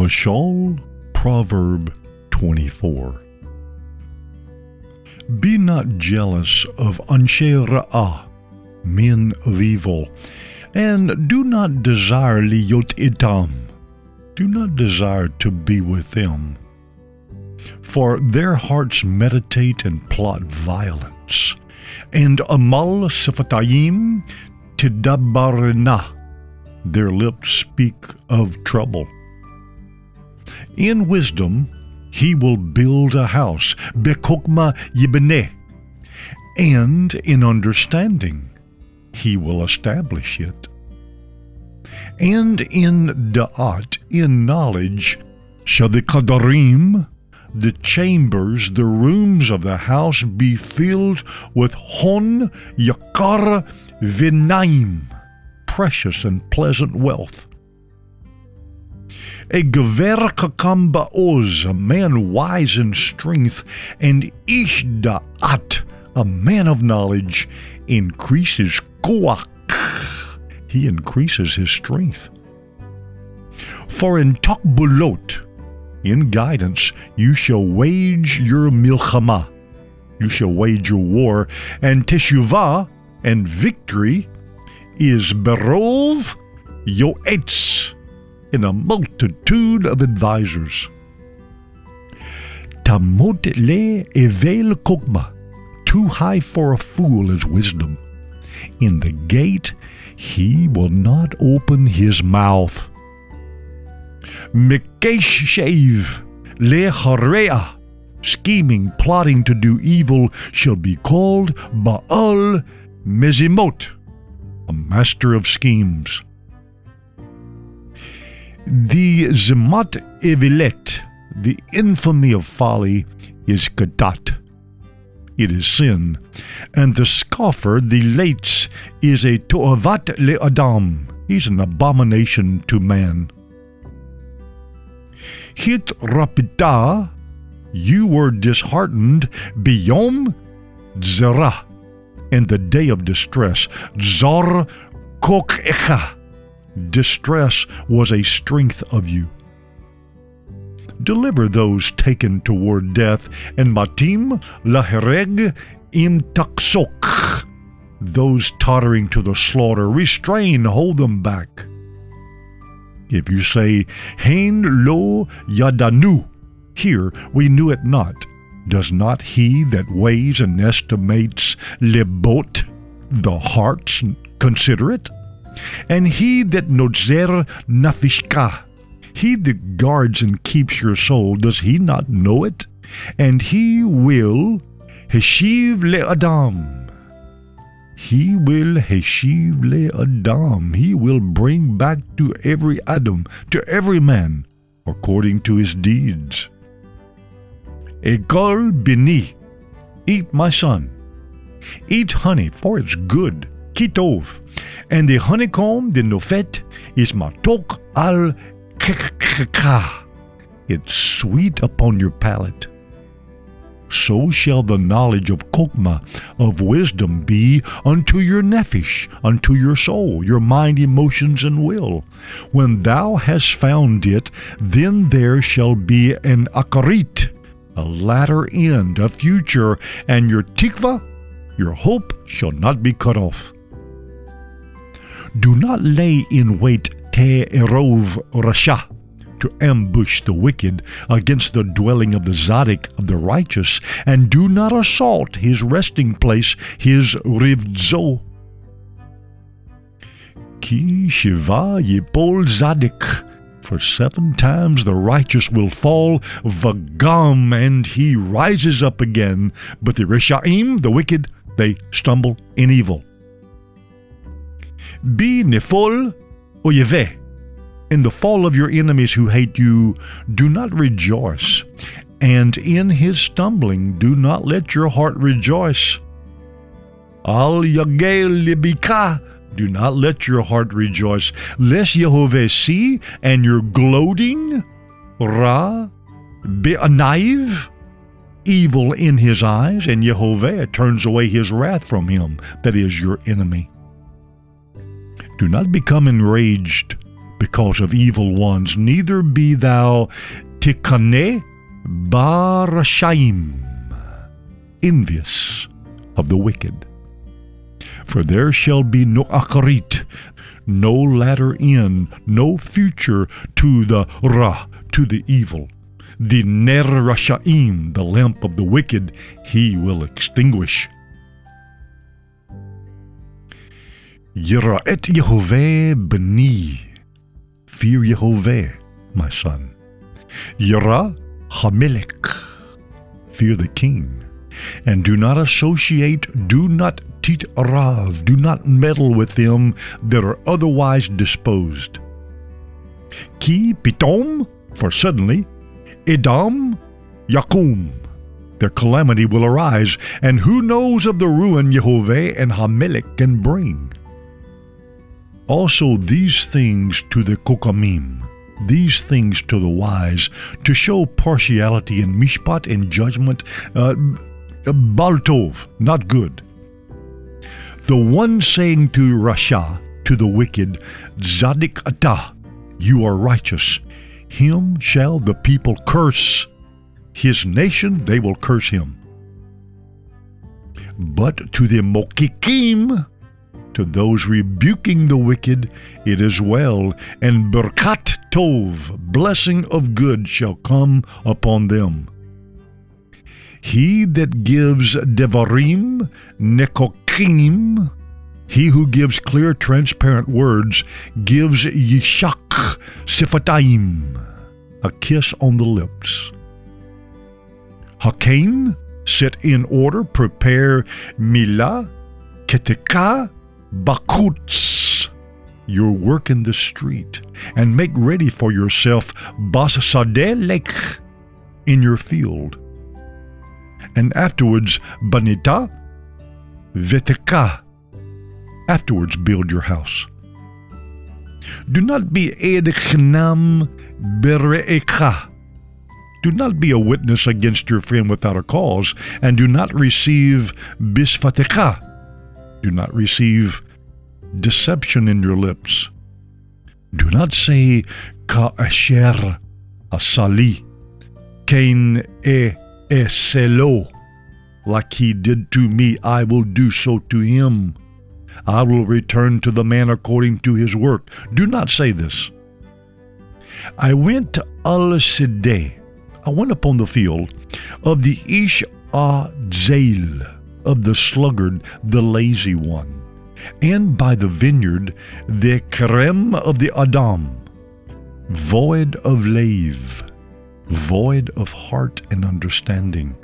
Mashal, Proverb 24. Be not jealous of Anshe Ra'ah, men of evil, and do not desire Liyot Itam. Do not desire to be with them. For their hearts meditate and plot violence, and Amal Sifatayim Tidabarina. Their lips speak of trouble. In wisdom, he will build a house, Bekokma Yibneh, and in understanding, he will establish it. And in Da'at, in knowledge, shall the Kadarim, the chambers, the rooms of the house be filled with Hon Yakar Vinaim, precious and pleasant wealth. A Gever Kakamba Oz, a man wise in strength, and Ishda'at, a man of knowledge, increases Koach. He increases his strength. For in Takbulot, in guidance, you shall wage your milchama, you shall wage your war, and teshuvah, and victory, is berov yoetz, in a multitude of advisers. Tamot le evel kokma, too high for a fool is wisdom. In the gate he will not open his mouth. Mikesh shave le harea, scheming, plotting to do evil, shall be called Baal Mezimot, a master of schemes. The Zemat Evilet, the infamy of folly, is Gadat. It is sin. And the scoffer, the lates, is a Toavat le Adam. He's an abomination to man. Hit rapita, you were disheartened, biyom zera, in the day of distress, zor kokecha distress was a strength of you. Deliver those taken toward death, and matim lahereg im taksok. Those tottering to the slaughter, restrain, hold them back. If you say, Hein lo yadanu, here we knew it not, does not he that weighs and estimates lebot, the hearts, consider it? And he that nodzer nafishka, he that guards and keeps your soul, does he not know it? And he will heshiv le adam. He will heshiv le adam. He will bring back to every Adam, to every man, according to his deeds. Ekol bini, eat my son. Eat honey, for it's good. Kitov, and the honeycomb, the nofet, is matok al kekka. It's sweet upon your palate. So shall the knowledge of kokma, of wisdom, be unto your nephesh, unto your soul, your mind, emotions, and will. When thou hast found it, then there shall be an akarit, a latter end, a future, and your tikva, your hope, shall not be cut off. Do not lay in wait te erov rasha, to ambush the wicked against the dwelling of the Zadik of the righteous, and do not assault his resting place, his rivzo. Ki shiva yipol Zadik. For seven times the righteous will fall, vagam, and he rises up again. But the Rishaim, the wicked, they stumble in evil. Be nifol oyeve. In the fall of your enemies who hate you, do not rejoice. And in his stumbling, do not let your heart rejoice. Al yagel libika. Do not let your heart rejoice, lest Jehovah see and you're gloating. Ra be'anaiv. Evil in his eyes, and Jehovah turns away his wrath from him, that is your enemy. Do not become enraged because of evil ones, neither be thou tikane barashaim, envious of the wicked. For there shall be no akarit, no latter end, no future to the ra, to the evil. The ner rashaim, the lamp of the wicked, he will extinguish. Yira'et Yehovah b'ni, fear Yehovah, my son. Yira Hamelech, fear the king. And do not associate, do not tit rav, do not meddle with them that are otherwise disposed. Ki pitom, for suddenly, edam Yakum, their calamity will arise, and who knows of the ruin Yehovah and Hamelech can bring? Also these things to the Kokamim, these things to the wise, to show partiality in mishpat and judgment, uh, baltov, not good. The one saying to Rasha, to the wicked, Zadik Atah, you are righteous, him shall the people curse. His nation they will curse him. But to the Mokikim, to those rebuking the wicked, it is well, and berkat tov, blessing of good, shall come upon them. He that gives devarim, nekokim, he who gives clear, transparent words, gives yishak sifataim, a kiss on the lips. Hakain, set in order, prepare milah, ketika, bakuts, your work in the street, and make ready for yourself basadelek in your field. And afterwards, banita, veteka, afterwards build your house. Do not be edechnam bere'eka. Do not be a witness against your friend without a cause, and do not receive bisfateka do not receive deception in your lips. Do not say ka asher asali, kain e eselo, like he did to me, I will do so to him. I will return to the man according to his work. Do not say this. I went to Al Sideh. I went upon the field of the Ish Azail of the sluggard, the lazy one, and by the vineyard, the Kerem of the Adam, void of lave, void of heart and understanding.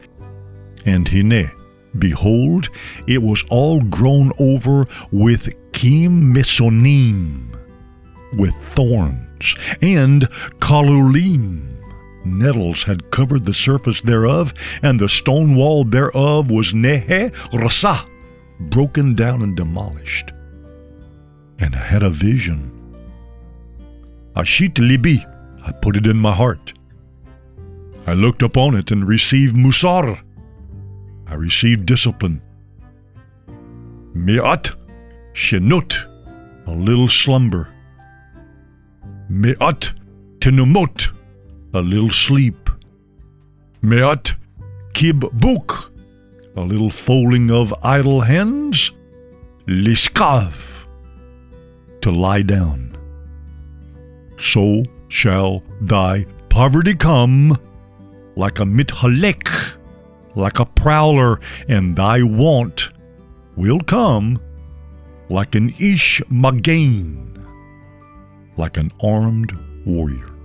And Hine, behold, it was all grown over with kim mesonim, with thorns, and kalulim, nettles had covered the surface thereof, and the stone wall thereof was nehe rasa, broken down and demolished. And I had a vision. Ashit libi, I put it in my heart. I looked upon it and received musar. I received discipline. Mi'at shenut, a little slumber. Mi'at tenumot, a little sleep. Meat kib buk, a little folding of idle hands. Liskav, to lie down. So shall thy poverty come like a mithalek, like a prowler, and thy want will come like an ish magain, like an armed warrior.